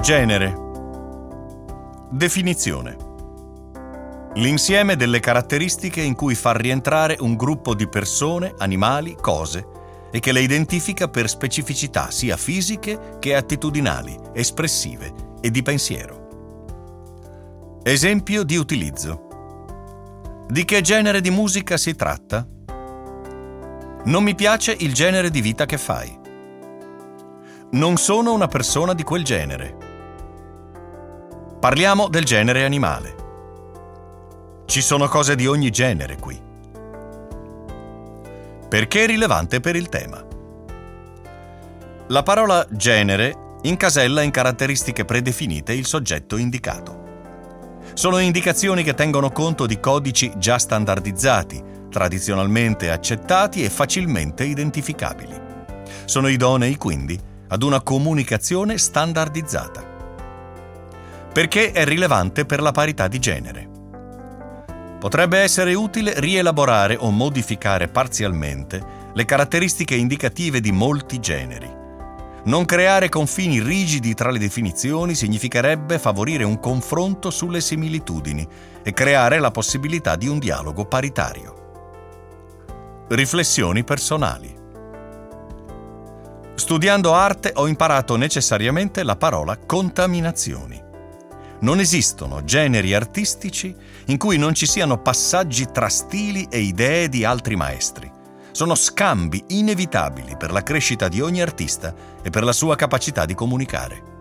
Genere. Definizione. L'insieme delle caratteristiche in cui fa rientrare un gruppo di persone, animali, cose e che le identifica per specificità sia fisiche che attitudinali, espressive e di pensiero. Esempio di utilizzo. Di che genere di musica si tratta? Non mi piace il genere di vita che fai. Non sono una persona di quel genere. Parliamo del genere animale. Ci sono cose di ogni genere qui. Perché è rilevante per il tema? La parola genere incasella in caratteristiche predefinite il soggetto indicato. Sono indicazioni che tengono conto di codici già standardizzati, tradizionalmente accettati e facilmente identificabili. Sono idonei quindi ad una comunicazione standardizzata. Perché è rilevante per la parità di genere. Potrebbe essere utile rielaborare o modificare parzialmente le caratteristiche indicative di molti generi. Non creare confini rigidi tra le definizioni significherebbe favorire un confronto sulle similitudini e creare la possibilità di un dialogo paritario. Riflessioni personali. Studiando arte ho imparato necessariamente la parola contaminazioni. Non esistono generi artistici in cui non ci siano passaggi tra stili e idee di altri maestri. Sono scambi inevitabili per la crescita di ogni artista e per la sua capacità di comunicare.